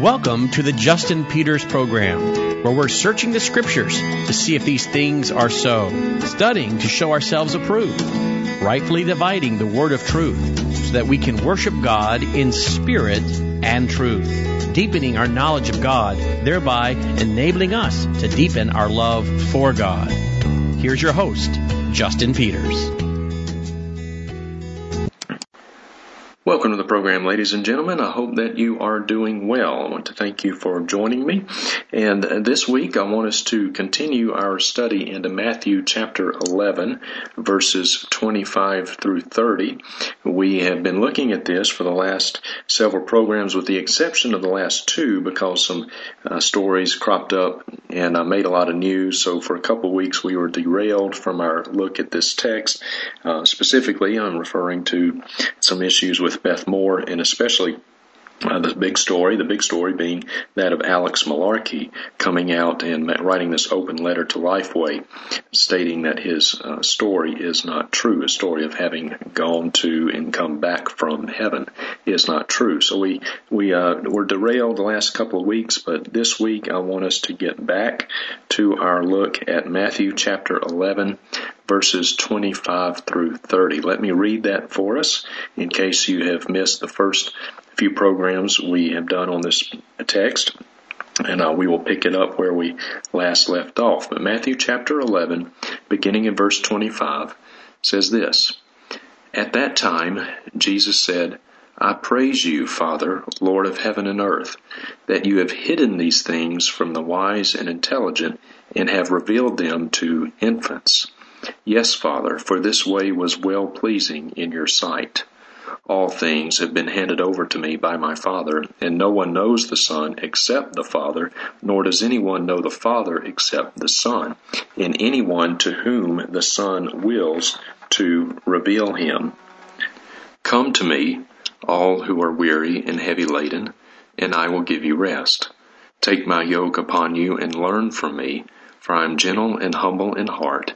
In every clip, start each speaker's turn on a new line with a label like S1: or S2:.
S1: Welcome to the Justin Peters program, where we're searching the scriptures to see if these things are so, studying to show ourselves approved, rightfully dividing the word of truth, so that we can worship God in spirit and truth, deepening our knowledge of God, thereby enabling us to deepen our love for God. Here's your host, Justin Peters.
S2: Welcome to the program, ladies and gentlemen. I hope that you are doing well. I want to thank you for joining me. And this week, I want us to continue our study into Matthew chapter 11, verses 25 through 30. We have been looking at this for the last several programs, with the exception of the last two, because some uh, stories cropped up and I made a lot of news. So for a couple weeks, we were derailed from our look at this text. Uh, specifically, I'm referring to some issues with Beth Moore and especially uh, the big story, the big story being that of Alex Malarkey coming out and writing this open letter to Lifeway stating that his uh, story is not true. A story of having gone to and come back from heaven is not true. So we, we, uh, were derailed the last couple of weeks, but this week I want us to get back to our look at Matthew chapter 11 verses 25 through 30. Let me read that for us in case you have missed the first few programs we have done on this text, and uh, we will pick it up where we last left off. But Matthew chapter 11, beginning in verse 25, says this At that time, Jesus said, I praise you, Father, Lord of heaven and earth, that you have hidden these things from the wise and intelligent and have revealed them to infants. Yes, Father, for this way was well pleasing in your sight. All things have been handed over to me by my Father, and no one knows the Son except the Father, nor does anyone know the Father except the Son, and anyone to whom the Son wills to reveal him. Come to me, all who are weary and heavy laden, and I will give you rest. Take my yoke upon you and learn from me, for I am gentle and humble in heart,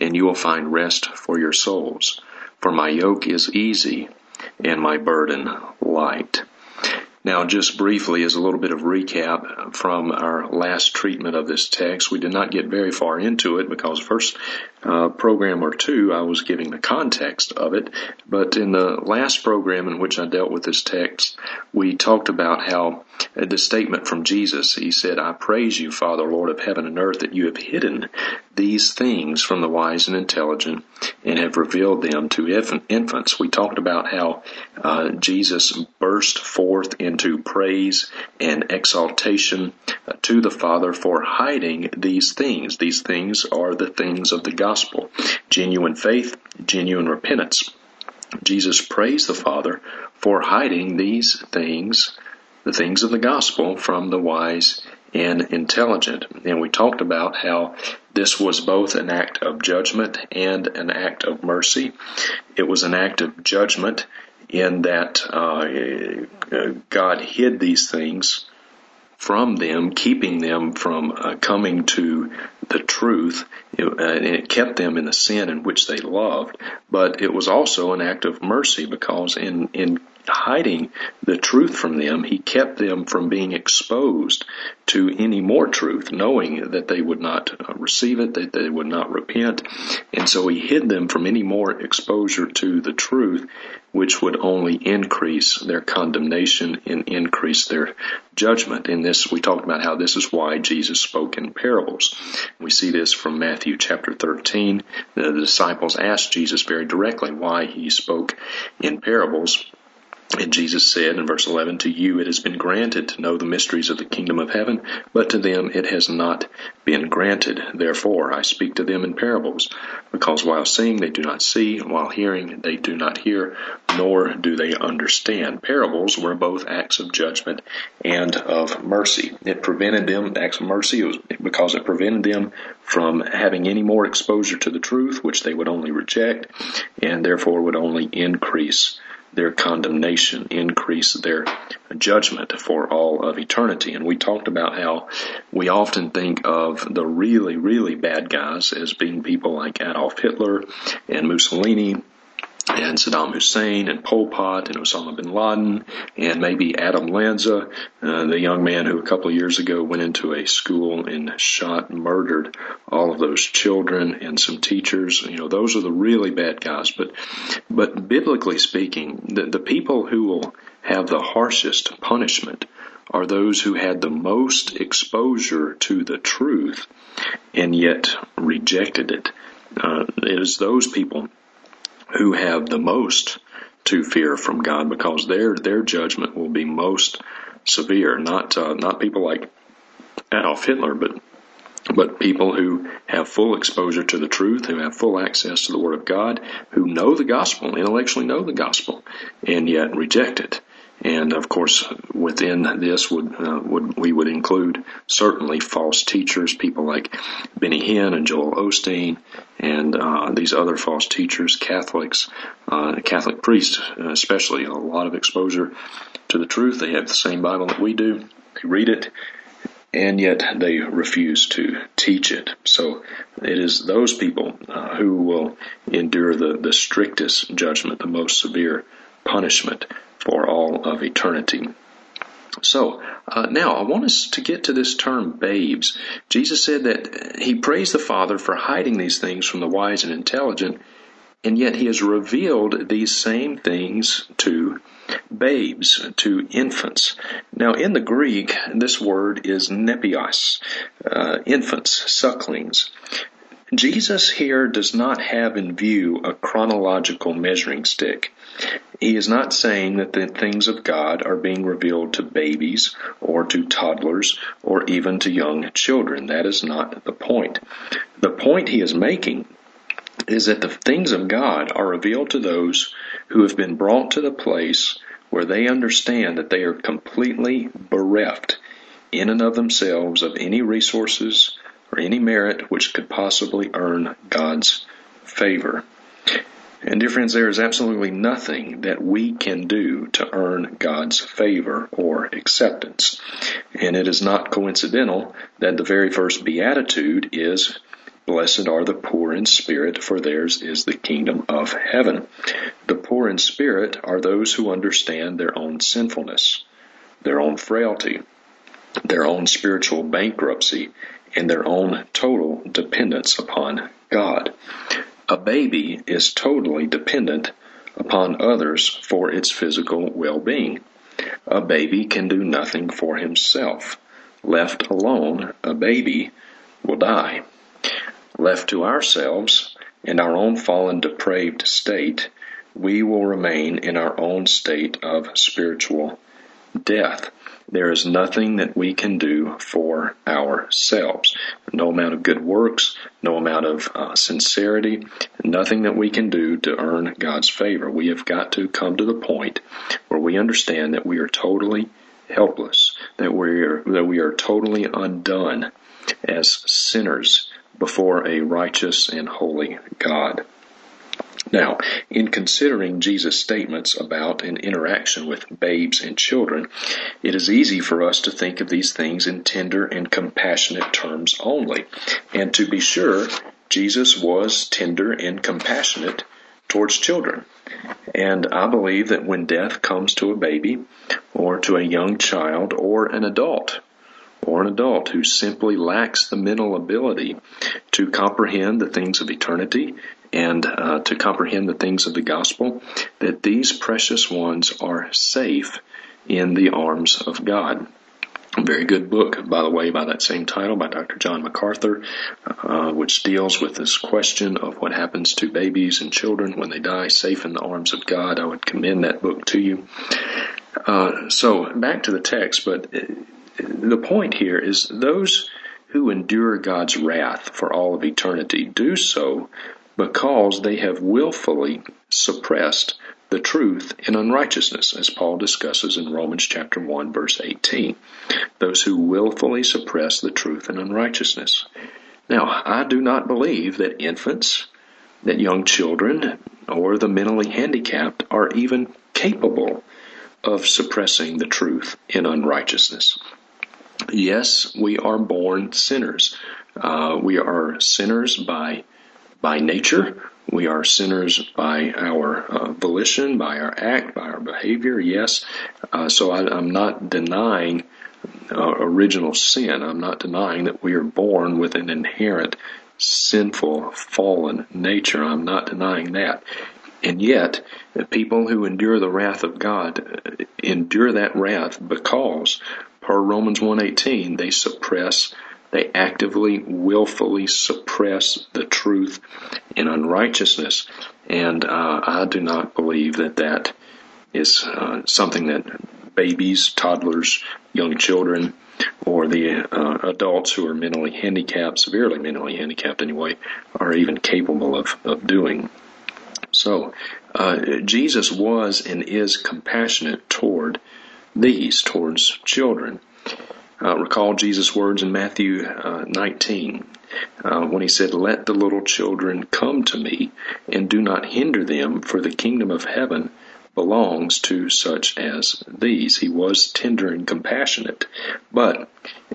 S2: and you will find rest for your souls. For my yoke is easy and my burden light. Now, just briefly, as a little bit of recap from our last treatment of this text, we did not get very far into it because first uh, program or two, I was giving the context of it. But in the last program in which I dealt with this text, we talked about how uh, the statement from Jesus, he said, I praise you, Father, Lord of heaven and earth, that you have hidden these things from the wise and intelligent and have revealed them to infants. We talked about how uh, Jesus burst forth into praise and exaltation uh, to the Father for hiding these things. These things are the things of the gospel. Genuine faith, genuine repentance. Jesus praised the Father for hiding these things, the things of the gospel, from the wise and intelligent. And we talked about how this was both an act of judgment and an act of mercy. It was an act of judgment in that uh, God hid these things from them, keeping them from uh, coming to the truth, it, uh, and it kept them in the sin in which they loved. But it was also an act of mercy because in in hiding the truth from them, he kept them from being exposed to any more truth, knowing that they would not uh, receive it, that they would not repent. And so he hid them from any more exposure to the truth, which would only increase their condemnation and increase their judgment. In this, we talked about how this is why Jesus spoke in parables. We see this from Matthew chapter 13. The disciples asked Jesus very directly why he spoke in parables. And Jesus said in verse 11, To you it has been granted to know the mysteries of the kingdom of heaven, but to them it has not been granted. Therefore I speak to them in parables, because while seeing they do not see, and while hearing they do not hear, nor do they understand. Parables were both acts of judgment and of mercy. It prevented them, acts of mercy, was because it prevented them from having any more exposure to the truth, which they would only reject, and therefore would only increase their condemnation, increase their judgment for all of eternity. And we talked about how we often think of the really, really bad guys as being people like Adolf Hitler and Mussolini and Saddam Hussein and Pol Pot and Osama bin Laden and maybe Adam Lanza, uh, the young man who a couple of years ago went into a school and shot, murdered all of those children and some teachers. You know, those are the really bad guys. But, but biblically speaking, the, the people who will have the harshest punishment are those who had the most exposure to the truth and yet rejected it. Uh, it is those people who have the most to fear from God because their their judgment will be most severe. Not uh, not people like Adolf Hitler, but but people who have full exposure to the truth, who have full access to the Word of God, who know the gospel, intellectually know the gospel, and yet reject it. And of course, within this would, uh, would we would include certainly false teachers, people like Benny Hinn and Joel Osteen, and uh, these other false teachers, Catholics, uh, Catholic priests, especially a lot of exposure to the truth. They have the same Bible that we do. They read it, and yet they refuse to teach it. So it is those people uh, who will endure the, the strictest judgment, the most severe punishment for all of eternity. So uh, now I want us to get to this term babes. Jesus said that he praised the Father for hiding these things from the wise and intelligent, and yet he has revealed these same things to babes, to infants. Now in the Greek, this word is nepios, uh, infants, sucklings. Jesus here does not have in view a chronological measuring stick. He is not saying that the things of God are being revealed to babies or to toddlers or even to young children. That is not the point. The point he is making is that the things of God are revealed to those who have been brought to the place where they understand that they are completely bereft in and of themselves of any resources or any merit which could possibly earn God's favor. And dear friends, there is absolutely nothing that we can do to earn God's favor or acceptance. And it is not coincidental that the very first beatitude is Blessed are the poor in spirit, for theirs is the kingdom of heaven. The poor in spirit are those who understand their own sinfulness, their own frailty, their own spiritual bankruptcy, and their own total dependence upon God. A baby is totally dependent upon others for its physical well-being. A baby can do nothing for himself. Left alone, a baby will die. Left to ourselves, in our own fallen depraved state, we will remain in our own state of spiritual death. There is nothing that we can do for ourselves. No amount of good works, no amount of uh, sincerity, nothing that we can do to earn God's favor. We have got to come to the point where we understand that we are totally helpless, that we are, that we are totally undone as sinners before a righteous and holy God. Now, in considering Jesus' statements about an interaction with babes and children, it is easy for us to think of these things in tender and compassionate terms only. And to be sure, Jesus was tender and compassionate towards children. And I believe that when death comes to a baby, or to a young child, or an adult, or an adult who simply lacks the mental ability to comprehend the things of eternity and uh, to comprehend the things of the gospel, that these precious ones are safe in the arms of God. A very good book, by the way, by that same title by Dr. John MacArthur, uh, which deals with this question of what happens to babies and children when they die safe in the arms of God. I would commend that book to you. Uh, so back to the text, but uh, the point here is those who endure God's wrath for all of eternity do so because they have willfully suppressed the truth in unrighteousness, as Paul discusses in Romans chapter 1 verse 18. Those who willfully suppress the truth in unrighteousness. Now, I do not believe that infants, that young children, or the mentally handicapped are even capable of suppressing the truth in unrighteousness. Yes, we are born sinners. Uh, we are sinners by by nature. We are sinners by our uh, volition, by our act, by our behavior, yes. Uh, so I, am not denying uh, original sin. I'm not denying that we are born with an inherent sinful, fallen nature. I'm not denying that. And yet, people who endure the wrath of God uh, endure that wrath because, per Romans 1:18, they suppress, they actively, willfully suppress the truth in unrighteousness. And uh, I do not believe that that is uh, something that babies, toddlers, young children, or the uh, adults who are mentally handicapped, severely mentally handicapped anyway, are even capable of, of doing. So, uh, Jesus was and is compassionate toward these, towards children. Uh, recall Jesus' words in Matthew uh, 19 uh, when he said, Let the little children come to me, and do not hinder them, for the kingdom of heaven belongs to such as these. He was tender and compassionate. But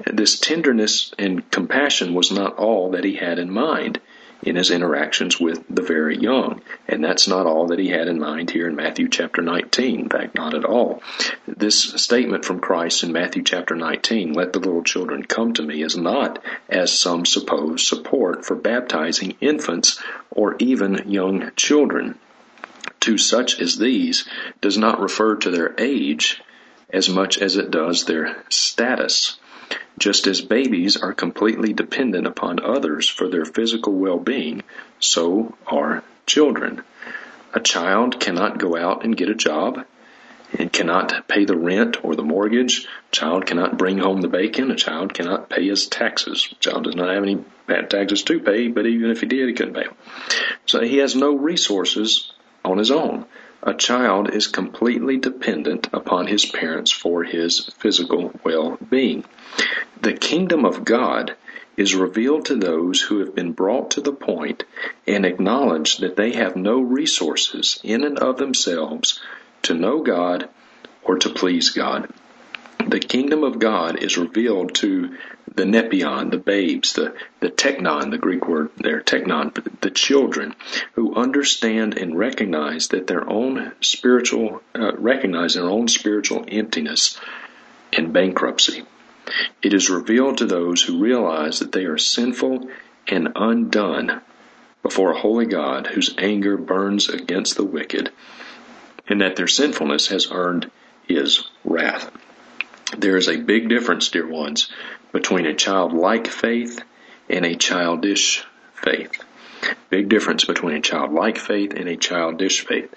S2: this tenderness and compassion was not all that he had in mind in his interactions with the very young. And that's not all that he had in mind here in Matthew chapter 19. In fact, not at all. This statement from Christ in Matthew chapter 19, let the little children come to me, is not, as some suppose, support for baptizing infants or even young children. To such as these does not refer to their age as much as it does their status. Just as babies are completely dependent upon others for their physical well-being, so are children. A child cannot go out and get a job and cannot pay the rent or the mortgage. A child cannot bring home the bacon. A child cannot pay his taxes. A child does not have any taxes to pay, but even if he did, he couldn't pay them. So he has no resources on his own. A child is completely dependent upon his parents for his physical well-being. The kingdom of God is revealed to those who have been brought to the point and acknowledge that they have no resources in and of themselves to know God or to please God. The kingdom of God is revealed to the nepion, the babes, the, the teknon, the Greek word there, teknon, the children who understand and recognize that their own spiritual, uh, recognize their own spiritual emptiness and bankruptcy. It is revealed to those who realize that they are sinful and undone before a holy God whose anger burns against the wicked and that their sinfulness has earned his wrath. There is a big difference, dear ones, between a childlike faith and a childish faith. Big difference between a childlike faith and a childish faith.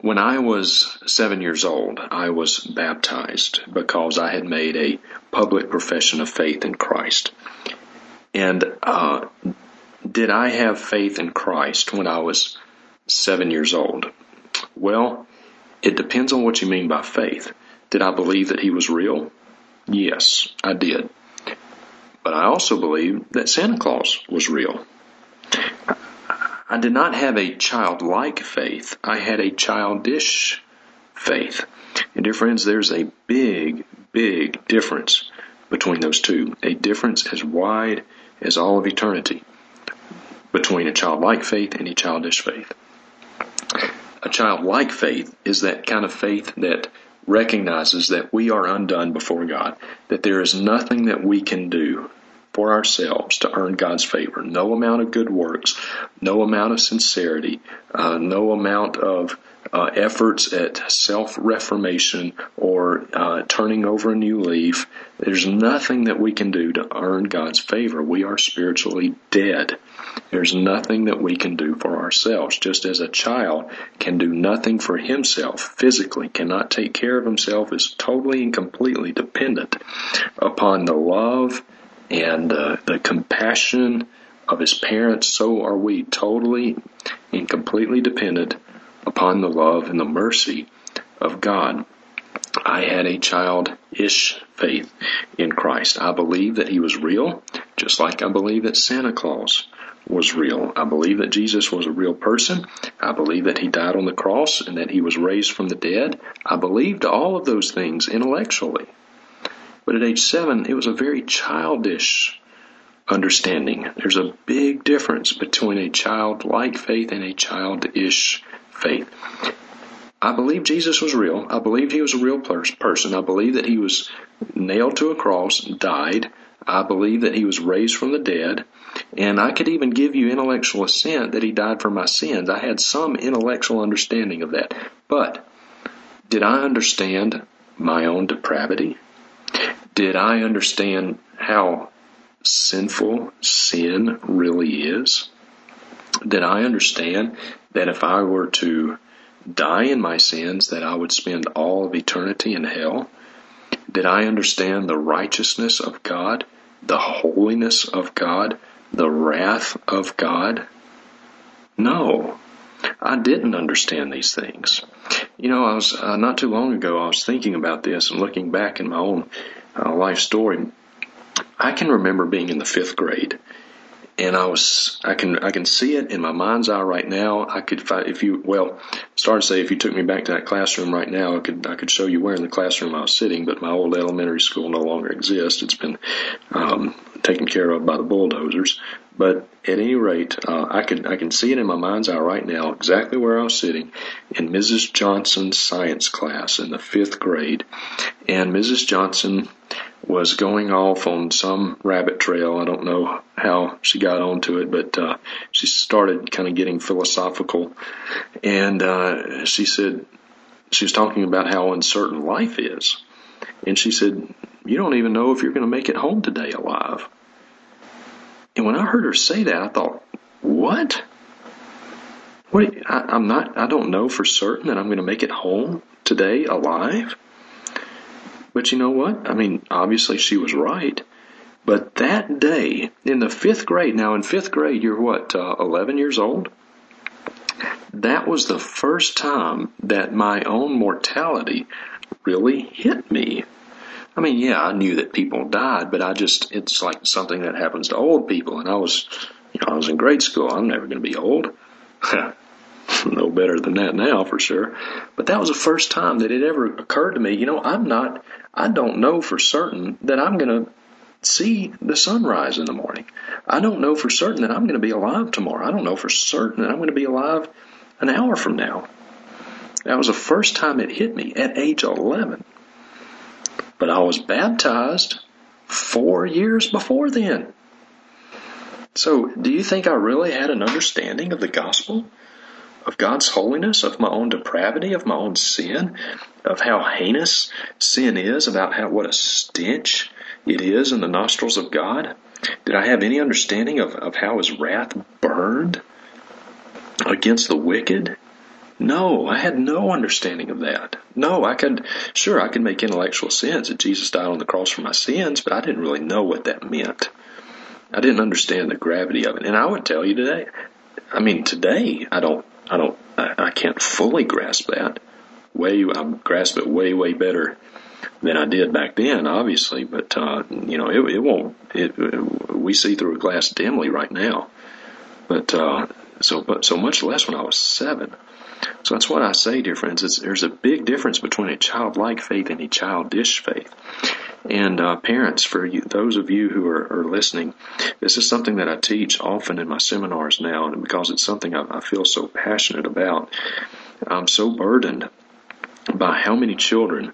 S2: When I was seven years old, I was baptized because I had made a public profession of faith in Christ. And uh, did I have faith in Christ when I was seven years old? Well, it depends on what you mean by faith. Did I believe that he was real? Yes, I did. But I also believed that Santa Claus was real. I did not have a childlike faith. I had a childish faith. And dear friends, there's a big, big difference between those two. A difference as wide as all of eternity between a childlike faith and a childish faith. A childlike faith is that kind of faith that recognizes that we are undone before God, that there is nothing that we can do for ourselves to earn God's favor. No amount of good works, no amount of sincerity, uh, no amount of uh, efforts at self-reformation or uh, turning over a new leaf. There's nothing that we can do to earn God's favor. We are spiritually dead. There's nothing that we can do for ourselves. Just as a child can do nothing for himself physically, cannot take care of himself, is totally and completely dependent upon the love and uh, the compassion of his parents, so are we totally and completely dependent upon the love and the mercy of God. I had a childish faith in Christ. I believe that he was real, just like I believe that Santa Claus was real. I believe that Jesus was a real person. I believe that he died on the cross and that he was raised from the dead. I believed all of those things intellectually. But at age seven, it was a very childish understanding. There's a big difference between a childlike faith and a childish faith. I believe Jesus was real. I believe he was a real person. I believe that he was nailed to a cross, died. I believe that he was raised from the dead. And I could even give you intellectual assent that he died for my sins. I had some intellectual understanding of that. But did I understand my own depravity? Did I understand how sinful sin really is? Did I understand that if I were to die in my sins, that I would spend all of eternity in hell? Did I understand the righteousness of God, the holiness of God, the wrath of God? No, I didn't understand these things. You know, I was uh, not too long ago. I was thinking about this and looking back in my own uh, life story. I can remember being in the fifth grade, and I was I can I can see it in my mind's eye right now. I could if you well start to say if you took me back to that classroom right now, I could I could show you where in the classroom I was sitting. But my old elementary school no longer exists. It's been um, taken care of by the bulldozers. But at any rate, uh, I can I can see it in my mind's eye right now exactly where I was sitting in Mrs. Johnson's science class in the fifth grade, and Mrs. Johnson was going off on some rabbit trail. I don't know how she got onto it, but uh, she started kind of getting philosophical, and uh, she said she was talking about how uncertain life is, and she said, "You don't even know if you're going to make it home today alive." And when I heard her say that, I thought, "What?" What? I, I'm not. I don't know for certain that I'm going to make it home today alive. But you know what? I mean, obviously she was right. But that day in the fifth grade, now in fifth grade, you're what, uh, 11 years old? That was the first time that my own mortality really hit me. I mean, yeah, I knew that people died, but I just, it's like something that happens to old people. And I was, you know, I was in grade school. I'm never going to be old. no better than that now for sure. But that was the first time that it ever occurred to me, you know, I'm not, I don't know for certain that I'm going to see the sunrise in the morning. I don't know for certain that I'm going to be alive tomorrow. I don't know for certain that I'm going to be alive an hour from now. That was the first time it hit me at age 11. But I was baptized four years before then. So, do you think I really had an understanding of the gospel? Of God's holiness, of my own depravity, of my own sin, of how heinous sin is, about how what a stench it is in the nostrils of God? Did I have any understanding of, of how his wrath burned against the wicked? No, I had no understanding of that. No, I could, sure, I could make intellectual sense that Jesus died on the cross for my sins, but I didn't really know what that meant. I didn't understand the gravity of it. And I would tell you today, I mean, today, I don't I don't, I, I can't fully grasp that. Way, I grasp it way, way better than I did back then, obviously. But uh, you know, it, it won't. It, it, we see through a glass dimly right now, but uh, so, but so much less when I was seven. So that's what I say, dear friends. It's, there's a big difference between a childlike faith and a childish faith. And uh, parents, for you, those of you who are, are, listening, this is something that I teach often in my seminars now, and because it's something I, I feel so passionate about, I'm so burdened by how many children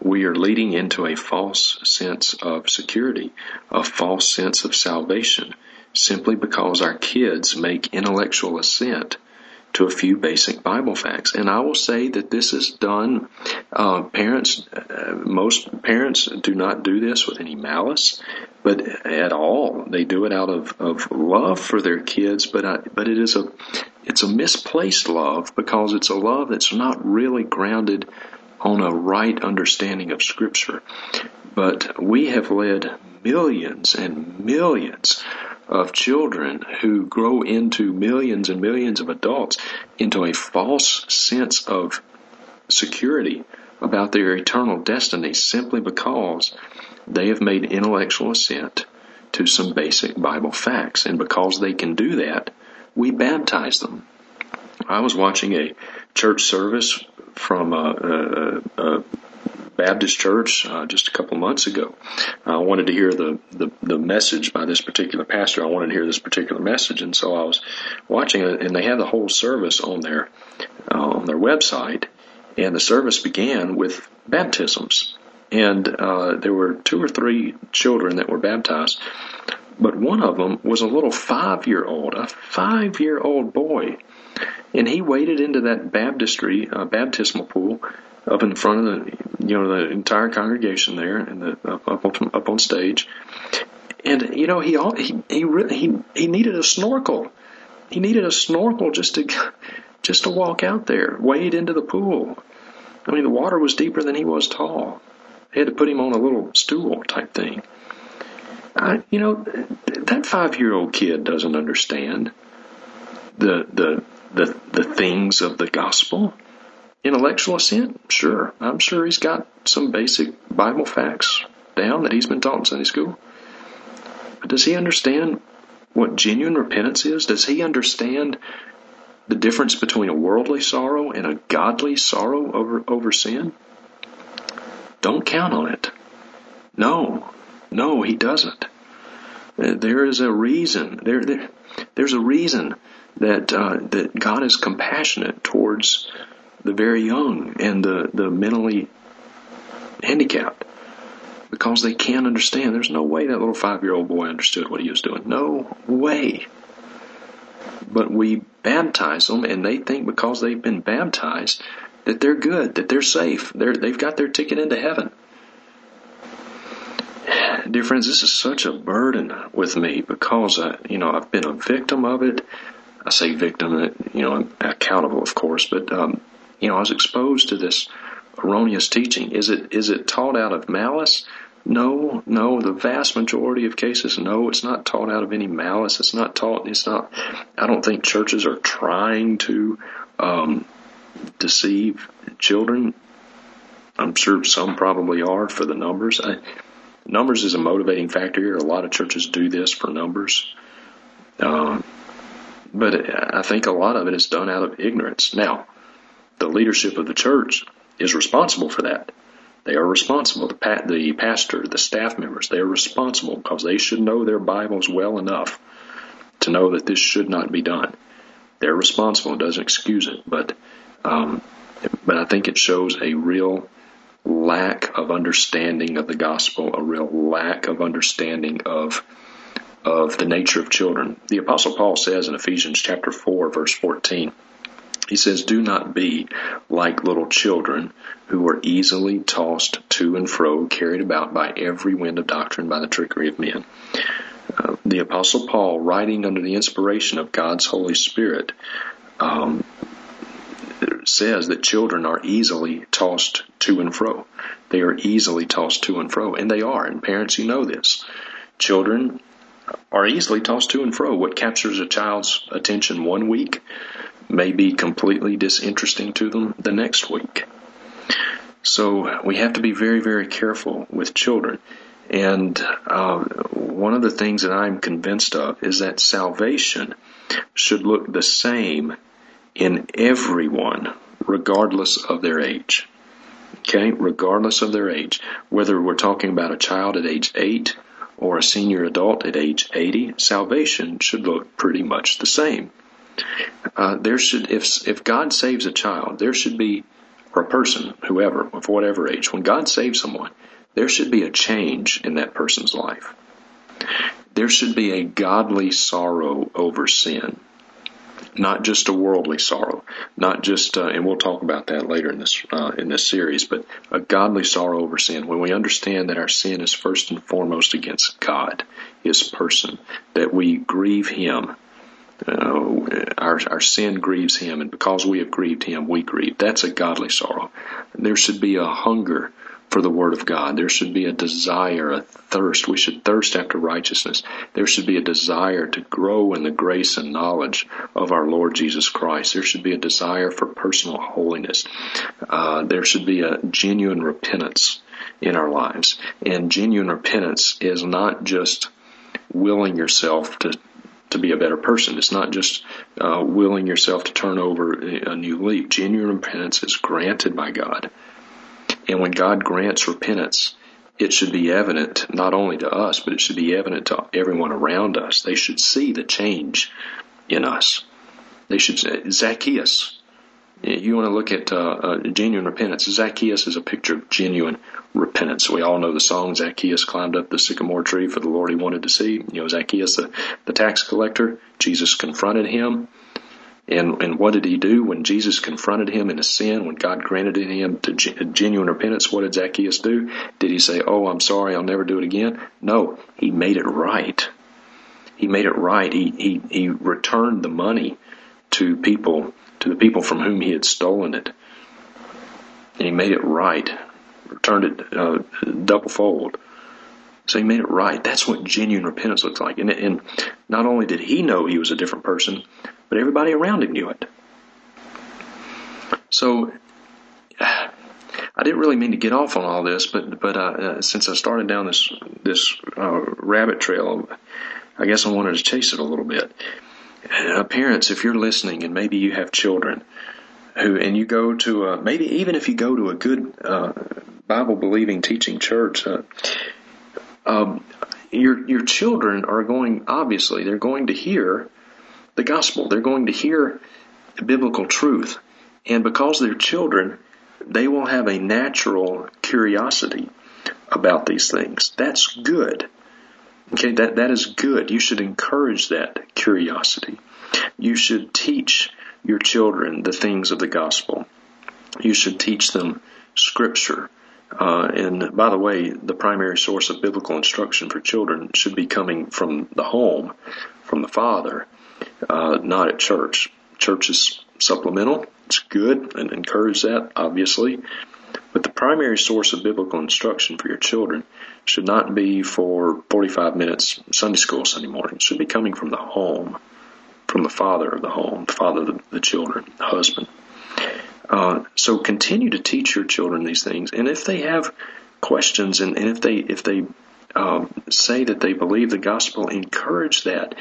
S2: we are leading into a false sense of security, a false sense of salvation, simply because our kids make intellectual assent to a few basic Bible facts. And I will say that this is done, uh, parents, uh, most parents do not do this with any malice, but at all. They do it out of, of love for their kids, but I, but it is a, it's a misplaced love because it's a love that's not really grounded on a right understanding of Scripture. But we have led millions and millions of children who grow into millions and millions of adults into a false sense of security about their eternal destiny simply because they have made intellectual assent to some basic Bible facts. And because they can do that, we baptize them. I was watching a church service from a, a, a Baptist church uh, just a couple months ago. I wanted to hear the, the, the message by this particular pastor. I wanted to hear this particular message, and so I was watching it, and they had the whole service on their uh, on their website, and the service began with baptisms, and uh, there were two or three children that were baptized, but one of them was a little five year old, a five year old boy and he waded into that baptistry, uh, baptismal pool up in front of the, you know, the entire congregation there and the, up, up, on, up on stage. And, you know, he, he, he, really, he, he needed a snorkel. He needed a snorkel just to, just to walk out there, wade into the pool. I mean, the water was deeper than he was tall. They had to put him on a little stool type thing. I, you know, that five year old kid doesn't understand the, the, the, the things of the gospel. Intellectual assent? Sure. I'm sure he's got some basic Bible facts down that he's been taught in Sunday school. But does he understand what genuine repentance is? Does he understand the difference between a worldly sorrow and a godly sorrow over, over sin? Don't count on it. No, no, he doesn't. There is a reason. There, there there's a reason that uh, that God is compassionate towards the very young and the, the mentally handicapped because they can't understand. There's no way that little five year old boy understood what he was doing. No way. But we baptize them and they think because they've been baptized that they're good, that they're safe, they're, they've got their ticket into heaven. Dear friends, this is such a burden with me because I, you know, I've been a victim of it. I say victim, you know, accountable, of course, but um, you know, I was exposed to this erroneous teaching. Is it is it taught out of malice? No, no. The vast majority of cases, no. It's not taught out of any malice. It's not taught. It's not. I don't think churches are trying to um, deceive children. I'm sure some probably are for the numbers. I, numbers is a motivating factor here. A lot of churches do this for numbers. Um, but I think a lot of it is done out of ignorance. Now, the leadership of the church is responsible for that. They are responsible. The, pa- the pastor, the staff members, they are responsible because they should know their Bibles well enough to know that this should not be done. They're responsible. It doesn't excuse it, but um, but I think it shows a real lack of understanding of the gospel, a real lack of understanding of of the nature of children. The apostle Paul says in Ephesians chapter 4 verse 14, he says, do not be like little children who are easily tossed to and fro, carried about by every wind of doctrine by the trickery of men. Uh, the apostle Paul, writing under the inspiration of God's Holy Spirit, um, says that children are easily tossed to and fro. They are easily tossed to and fro, and they are. And parents, you know this. Children are easily tossed to and fro. What captures a child's attention one week may be completely disinteresting to them the next week. So we have to be very, very careful with children. And uh, one of the things that I'm convinced of is that salvation should look the same in everyone, regardless of their age. Okay, regardless of their age. Whether we're talking about a child at age 8 or a senior adult at age 80, salvation should look pretty much the same. Uh, there should, if if God saves a child, there should be, or a person, whoever, of whatever age, when God saves someone, there should be a change in that person's life. There should be a godly sorrow over sin not just a worldly sorrow, not just, uh, and we'll talk about that later in this uh, in this series, but a godly sorrow over sin. When we understand that our sin is first and foremost against God, His person, that we grieve Him. Uh, our our sin grieves Him, and because we have grieved Him, we grieve. That's a godly sorrow. There should be a hunger for the Word of God. There should be a desire, a thirst. We should thirst after righteousness. There should be a desire to grow in the grace and knowledge of our Lord Jesus Christ. There should be a desire for personal holiness. Uh, there should be a genuine repentance in our lives. And genuine repentance is not just willing yourself to to be a better person. It's not just uh, willing yourself to turn over a new leaf. Genuine repentance is granted by God And when God grants repentance, it should be evident not only to us, but it should be evident to everyone around us. They should see the change in us. They should say, Zacchaeus. You want to look at uh, uh, genuine repentance. Zacchaeus is a picture of genuine repentance. We all know the song, Zacchaeus climbed up the sycamore tree for the Lord he wanted to see. You know, Zacchaeus, the, the tax collector, Jesus confronted him. And, and what did he do when Jesus confronted him in his sin, when God granted him to genuine repentance? What did Zacchaeus do? Did he say, Oh, I'm sorry, I'll never do it again? No, he made it right. He made it right. He, he, he returned the money to people, to the people from whom he had stolen it. And he made it right. Returned it uh, double fold. So he made it right. That's what genuine repentance looks like. And, and not only did he know he was a different person, but everybody around him knew it. So I didn't really mean to get off on all this, but but uh, uh, since I started down this this uh, rabbit trail, I guess I wanted to chase it a little bit. Parents, if you're listening, and maybe you have children who, and you go to a, maybe even if you go to a good uh, Bible believing teaching church, uh, um, your your children are going obviously they're going to hear the gospel. They're going to hear biblical truth. And because they're children, they will have a natural curiosity about these things. That's good. Okay, that, that is good. You should encourage that curiosity. You should teach your children the things of the gospel. You should teach them scripture. Uh, and by the way, the primary source of biblical instruction for children should be coming from the home, from the father, uh, not at church. Church is supplemental. It's good and encourage that, obviously. But the primary source of biblical instruction for your children should not be for 45 minutes Sunday school Sunday morning. It should be coming from the home, from the father of the home, the father of the, the children, the husband. Uh, so continue to teach your children these things, and if they have questions, and, and if they if they um, say that they believe the gospel, encourage that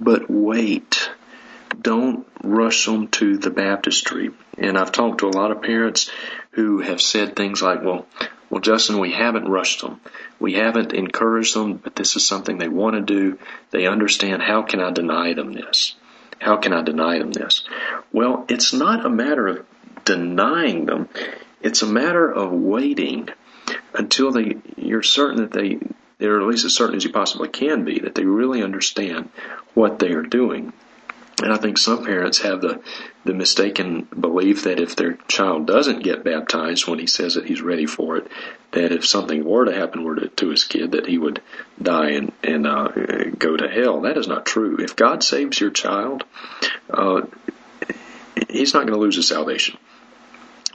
S2: but wait. Don't rush them to the baptistry. And I've talked to a lot of parents who have said things like, well, well, Justin, we haven't rushed them. We haven't encouraged them, but this is something they want to do. They understand how can I deny them this? How can I deny them this? Well, it's not a matter of denying them. It's a matter of waiting until they, you're certain that they, they're at least as certain as you possibly can be that they really understand what they are doing. And I think some parents have the, the mistaken belief that if their child doesn't get baptized when he says that he's ready for it, that if something were to happen were to, to his kid, that he would die and, and uh, go to hell. That is not true. If God saves your child, uh, he's not going to lose his salvation.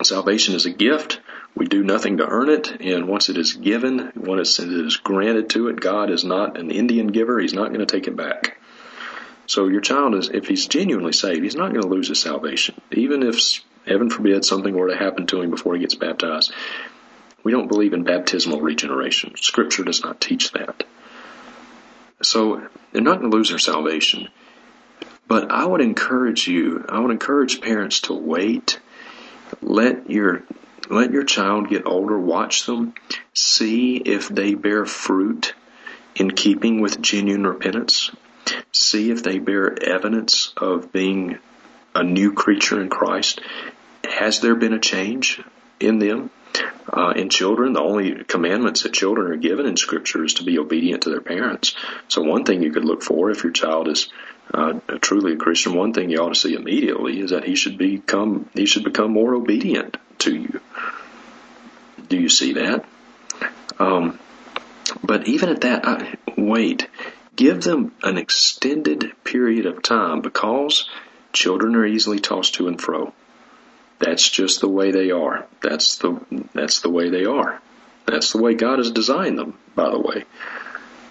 S2: Salvation is a gift. We do nothing to earn it, and once it is given, once it is granted to it, God is not an Indian giver. He's not going to take it back. So your child is, if he's genuinely saved, he's not going to lose his salvation. Even if, heaven forbid, something were to happen to him before he gets baptized. We don't believe in baptismal regeneration. Scripture does not teach that. So they're not going to lose their salvation. But I would encourage you, I would encourage parents to wait. Let your let your child get older, watch them, see if they bear fruit in keeping with genuine repentance. See if they bear evidence of being a new creature in Christ. Has there been a change in them? Uh, in children, the only commandments that children are given in Scripture is to be obedient to their parents. So one thing you could look for if your child is uh, truly a Christian, one thing you ought to see immediately is that he should become he should become more obedient to you. Do you see that? Um, but even at that, I, wait, give them an extended period of time because children are easily tossed to and fro. That's just the way they are. That's the that's the way they are. That's the way God has designed them, by the way.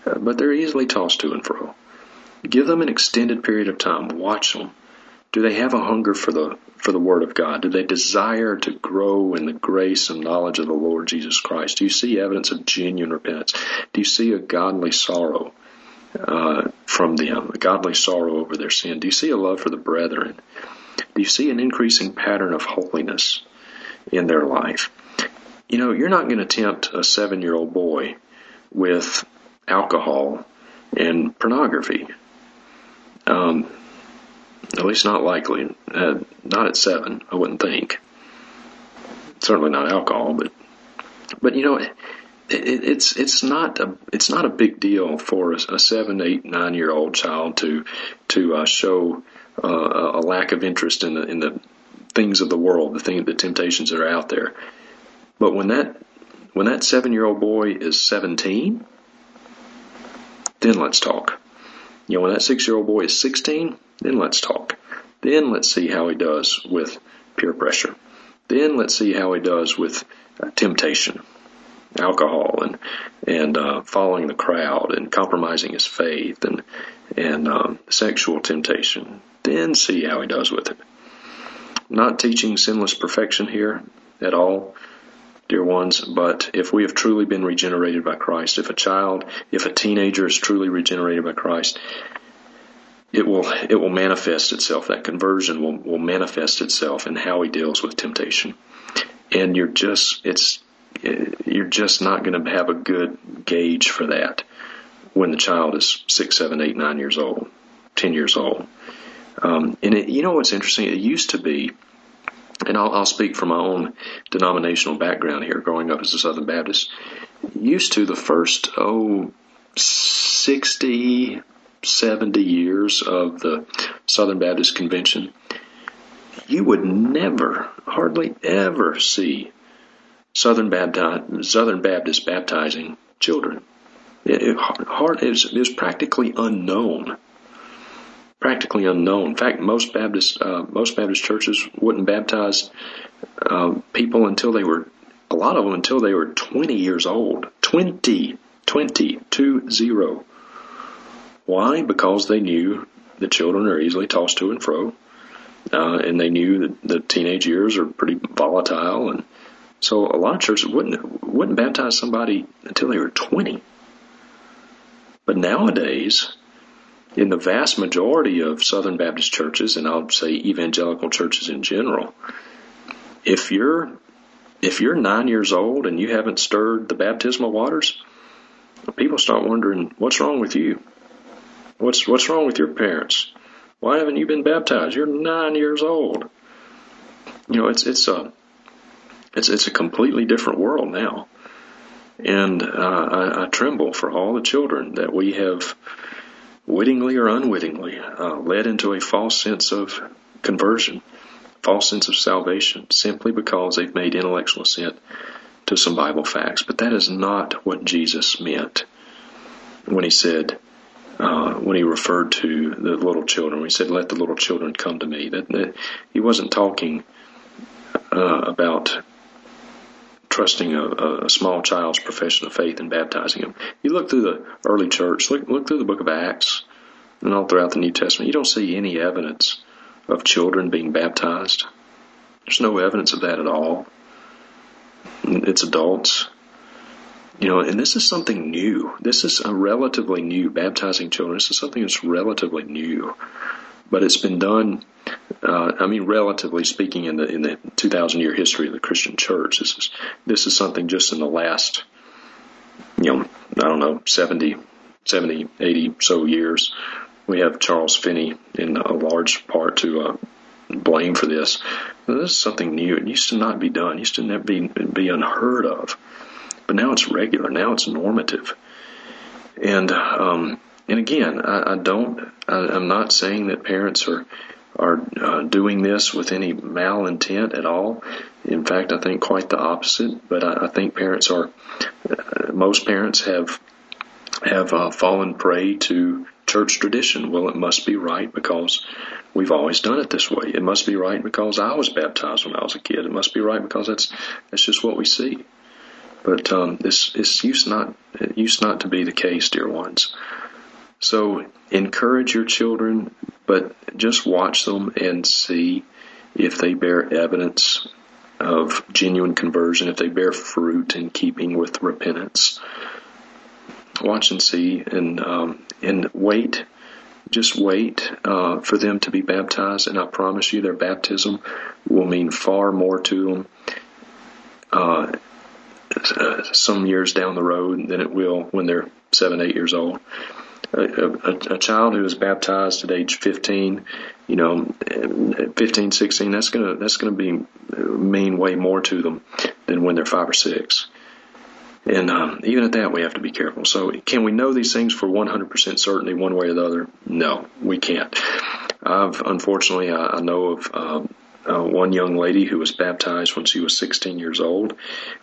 S2: Uh, but they're easily tossed to and fro. Give them an extended period of time. Watch them. Do they have a hunger for the for the Word of God? Do they desire to grow in the grace and knowledge of the Lord Jesus Christ? Do you see evidence of genuine repentance? Do you see a godly sorrow uh, from them, a godly sorrow over their sin? Do you see a love for the brethren? Do you see an increasing pattern of holiness in their life? you know, you're not going to tempt a seven year old boy with alcohol and pornography. Um, at least not likely. Uh, not at seven, I wouldn't think. Certainly not alcohol, but but you know, it, it, it's it's not a it's not a big deal for a, a seven, eight, nine year old child to to uh, show uh, a lack of interest in the in the things of the world, the thing, the temptations that are out there. But when that when that seven year old boy is seventeen, then let's talk. You know, when that six year old boy is sixteen, then let's talk. Then let's see how he does with peer pressure. Then let's see how he does with uh, temptation, alcohol, and and uh, following the crowd, and compromising his faith, and and um, sexual temptation. Then see how he does with it. Not teaching sinless perfection here at all, dear ones, but if we have truly been regenerated by Christ, if a child, if a teenager is truly regenerated by Christ, it will it will manifest itself. That conversion will, will manifest itself in how he deals with temptation. And you're just it's you're just not going to have a good gauge for that when the child is six, seven, eight, nine years old, ten years old. Um, and it, you know what's interesting? It used to be, and I'll, I'll speak from my own denominational background here, growing up as a Southern Baptist. Used to the first oh 60, 70 years of the Southern Baptist Convention, you would never, hardly ever see Southern Baptist, Southern Baptist baptizing children. It, it, it was practically unknown. Practically unknown. In fact, most Baptist uh, most Baptist churches wouldn't baptize uh, people until they were a lot of them until they were 20 years old. 20, 20, two zero. Why? Because they knew the children are easily tossed to and fro, uh, and they knew that the teenage years are pretty volatile, and so a lot of churches wouldn't wouldn't baptize somebody until they were 20. But nowadays, in the vast majority of Southern Baptist churches, and I'll say evangelical churches in general, if you're if you're nine years old and you haven't stirred the baptismal waters, people start wondering what's wrong with you. What's what's wrong with your parents? Why haven't you been baptized? You're nine years old. You know, it's it's a it's it's a completely different world now, and uh, I, I tremble for all the children that we have, wittingly or unwittingly, uh, led into a false sense of conversion, false sense of salvation, simply because they've made intellectual assent to some Bible facts. But that is not what Jesus meant when he said. Uh, when he referred to the little children, when he said, "Let the little children come to me," that, that he wasn't talking uh, about trusting a, a, small child's profession of faith and baptizing him. You look through the early church, look, look through the book of Acts and all throughout the New Testament, you don't see any evidence of children being baptized. There's no evidence of that at all. It's adults. You know, and this is something new. This is a relatively new baptizing children. This is something that's relatively new, but it's been done uh, I mean, relatively speaking, in the in the 2,000 year history of the Christian Church, this is this is something just in the last, you know, I don't know, 70, 70, 80 so years. We have Charles Finney in a large part to uh, blame for this. This is something new. It used to not be done. It used to never be be unheard of, but now it's regular. Now it's normative, and um, and again, I, I don't. I, I'm not saying that parents are are uh, doing this with any malintent at all. In fact, I think quite the opposite. But I, I think parents are, uh, most parents have have uh, fallen prey to church tradition. Well, it must be right because we've always done it this way. It must be right because I was baptized when I was a kid. It must be right because that's that's just what we see. But um, this this used not it used not to be the case, dear ones. So encourage your children, but just watch them and see if they bear evidence of genuine conversion, if they bear fruit in keeping with repentance. Watch and see, and um, and wait. Just wait uh, for them to be baptized, and I promise you, their baptism will mean far more to them uh, uh, some years down the road than it will when they're seven, eight years old. A, a, a child who is baptized at age 15, you know, 15, 16, that's gonna that's gonna be mean way more to them than when they're five or six. And um, even at that, we have to be careful. So, can we know these things for 100% certainty, one way or the other? No, we can't. I've unfortunately, I, I know of uh, uh, one young lady who was baptized when she was 16 years old,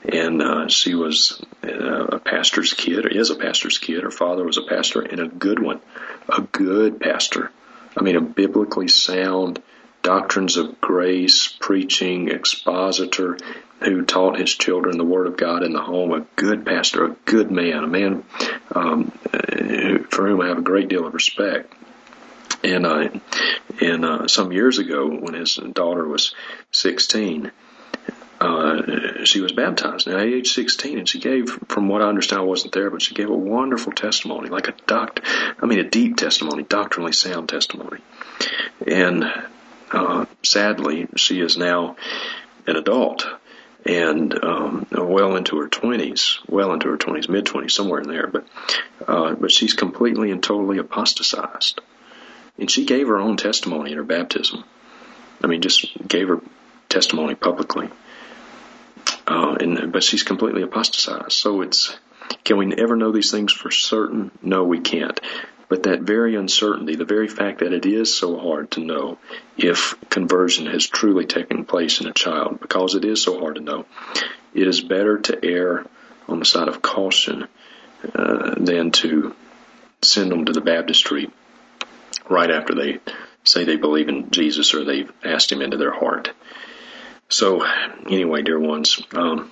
S2: and uh, she was uh, a pastor's kid, or is a pastor's kid. Her father was a pastor, and a good one, a good pastor. I mean, a biblically sound, doctrines of grace, preaching, expositor, who taught his children the Word of God in the home, a good pastor, a good man, a man um, for whom I have a great deal of respect. And uh, and uh, some years ago, when his daughter was 16, uh, she was baptized now at age 16, and she gave, from what I understand, I wasn't there, but she gave a wonderful testimony, like a doct, I mean, a deep testimony, doctrinally sound testimony. And uh, sadly, she is now an adult and um, well into her twenties, well into her twenties, mid twenties, somewhere in there. But uh, but she's completely and totally apostatized, and she gave her own testimony in her baptism. I mean, just gave her testimony publicly. Uh, and but she's completely apostatized. So it's can we ever know these things for certain? No, we can't. But that very uncertainty, the very fact that it is so hard to know if conversion has truly taken place in a child, because it is so hard to know, it is better to err on the side of caution uh, than to send them to the baptistry right after they say they believe in Jesus or they've asked Him into their heart. So, anyway, dear ones, um,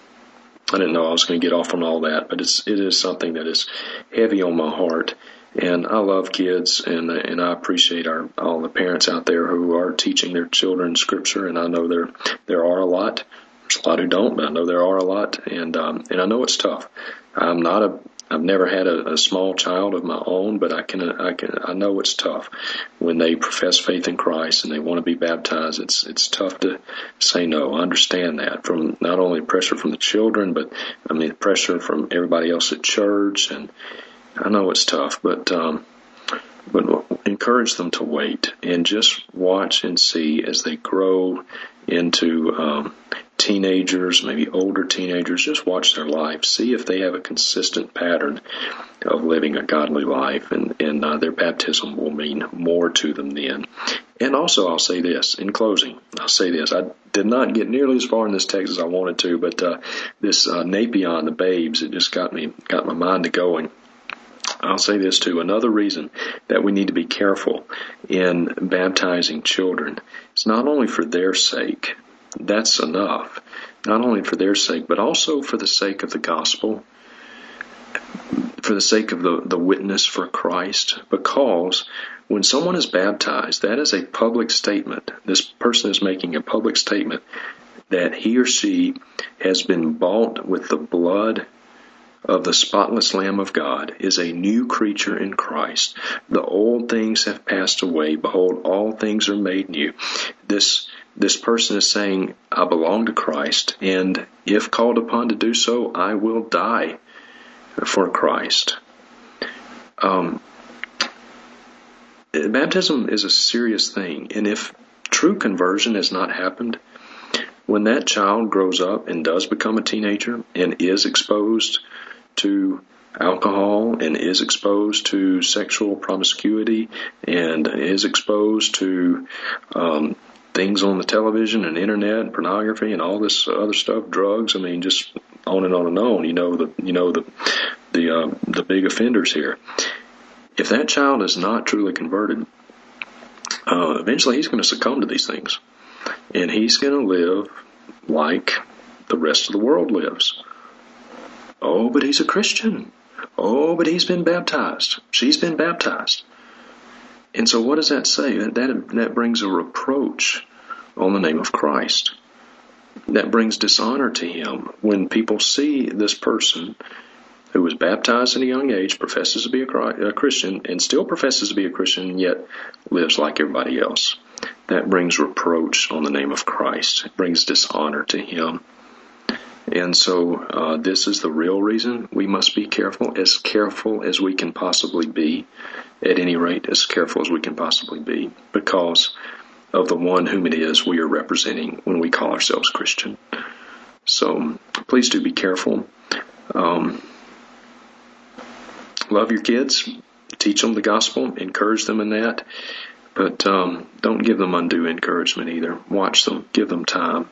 S2: I didn't know I was going to get off on all that, but it's it is something that is heavy on my heart and I love kids, and and I appreciate our all the parents out there who are teaching their children Scripture, and I know there there are a lot. There's a lot who don't, but I know there are a lot, and um, and I know it's tough. I'm not a I've never had a, a small child of my own, but I can I can I know it's tough when they profess faith in Christ and they want to be baptized. It's it's tough to say no. I understand that from not only pressure from the children, but I mean pressure from everybody else at church and I know it's tough, but um, but encourage them to wait and just watch and see as they grow into um, teenagers, maybe older teenagers. Just watch their life, see if they have a consistent pattern of living a godly life, and and uh, their baptism will mean more to them then. And also, I'll say this in closing. I'll say this. I did not get nearly as far in this text as I wanted to, but uh, this uh, Napion, the babes, it just got me got my mind to going. I'll say this too. Another reason that we need to be careful in baptizing children is not only for their sake, that's enough, not only for their sake, but also for the sake of the gospel, for the sake of the, the witness for Christ, because when someone is baptized, that is a public statement. This person is making a public statement that he or she has been bought with the blood of the spotless Lamb of God is a new creature in Christ. The old things have passed away. Behold, all things are made new. This this person is saying, I belong to Christ, and if called upon to do so, I will die for Christ. Um, baptism is a serious thing, and if true conversion has not happened, when that child grows up and does become a teenager and is exposed to alcohol and is exposed to sexual promiscuity and is exposed to um, things on the television and internet and pornography and all this other stuff, drugs. I mean, just on and on and on. You know the you know the the uh, the big offenders here. If that child is not truly converted, uh, eventually he's going to succumb to these things, and he's going to live like the rest of the world lives. Oh, but he's a Christian. Oh, but he's been baptized. She's been baptized. And so what does that say? That, that, that brings a reproach on the name of Christ. That brings dishonor to him when people see this person who was baptized at a young age, professes to be a Christian, and still professes to be a Christian, yet lives like everybody else. That brings reproach on the name of Christ. It brings dishonor to him. And so uh, this is the real reason we must be careful, as careful as we can possibly be, at any rate, as careful as we can possibly be, because of the one whom it is we are representing when we call ourselves Christian. So please do be careful. Um, love your kids, teach them the gospel, encourage them in that, but um, don't give them undue encouragement either. Watch them, give them time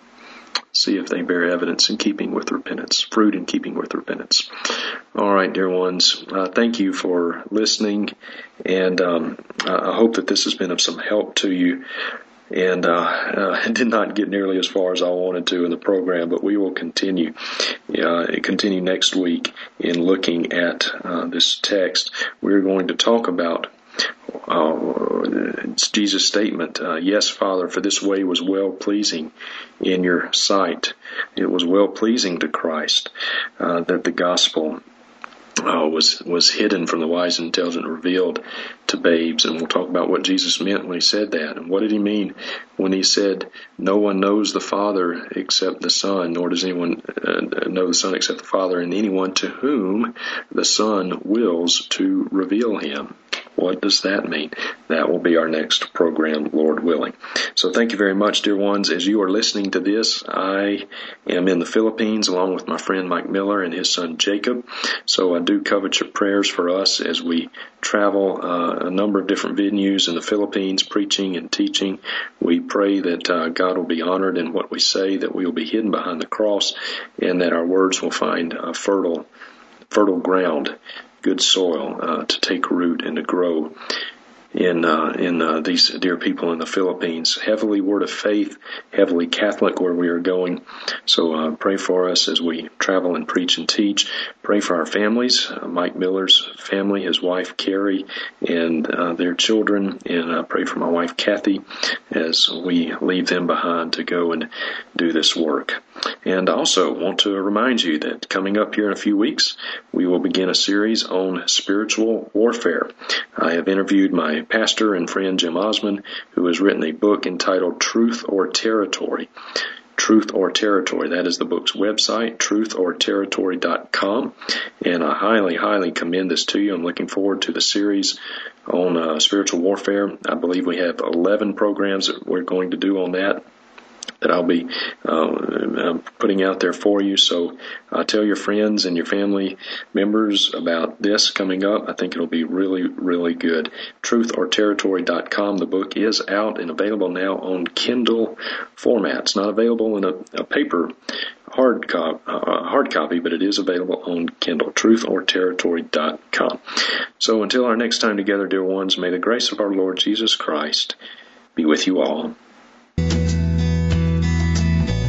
S2: see if they bear evidence in keeping with repentance, fruit in keeping with repentance. All right, dear ones, uh, thank you for listening, and um, I hope that this has been of some help to you. And uh, uh, did not get nearly as far as I wanted to in the program, but we will continue. Uh, continue next week in looking at uh, this text. We're going to talk about it's Jesus' statement, uh, Yes, Father, for this way was well pleasing in your sight. It was well pleasing to Christ uh, that the gospel uh, was was hidden from the wise and intelligent, revealed to babes. And we'll talk about what Jesus meant when he said that, and what did he mean when he said, "No one knows the Father except the Son, nor does anyone uh, know the Son except the Father, and anyone to whom the Son wills to reveal him." What does that mean? That will be our next program, Lord willing. So thank you very much, dear ones. As you are listening to this, I am in the Philippines along with my friend Mike Miller and his son Jacob. So I do covet your prayers for us as we travel uh, a number of different venues in the Philippines, preaching and teaching. We pray that uh, God will be honored in what we say, that we will be hidden behind the cross, and that our words will find fertile, fertile ground good soil uh, to take root and to grow in uh, in uh, these dear people in the Philippines. Heavily Word of Faith, heavily Catholic where we are going. So uh, pray for us as we travel and preach and teach. Pray for our families, uh, Mike Miller's family, his wife Carrie, and uh, their children, and uh, pray for my wife Kathy as we leave them behind to go and do this work. And I also want to remind you that coming up here in a few weeks, we will begin a series on spiritual warfare. I have interviewed my pastor and friend Jim Osman, who has written a book entitled Truth or Territory. Truth or Territory. That is the book's website, truthorterritory.com. And I highly, highly commend this to you. I'm looking forward to the series on uh, spiritual warfare. I believe we have 11 programs that we're going to do on that that I'll be uh, putting out there for you. So uh, tell your friends and your family members about this coming up. I think it'll be really, really good. TruthOrTerritory.com. The book is out and available now on Kindle format. It's not available in a, a paper hard, cop, uh, hard copy, but it is available on Kindle. TruthOrTerritory.com. So until our next time together, dear ones, may the grace of our Lord Jesus Christ be with you all.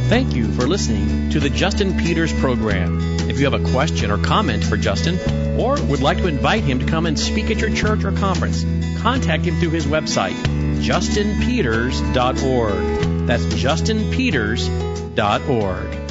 S1: Thank you for listening to the Justin Peters program. If you have a question or comment for Justin, or would like to invite him to come and speak at your church or conference, contact him through his website, justinpeters.org. That's justinpeters.org.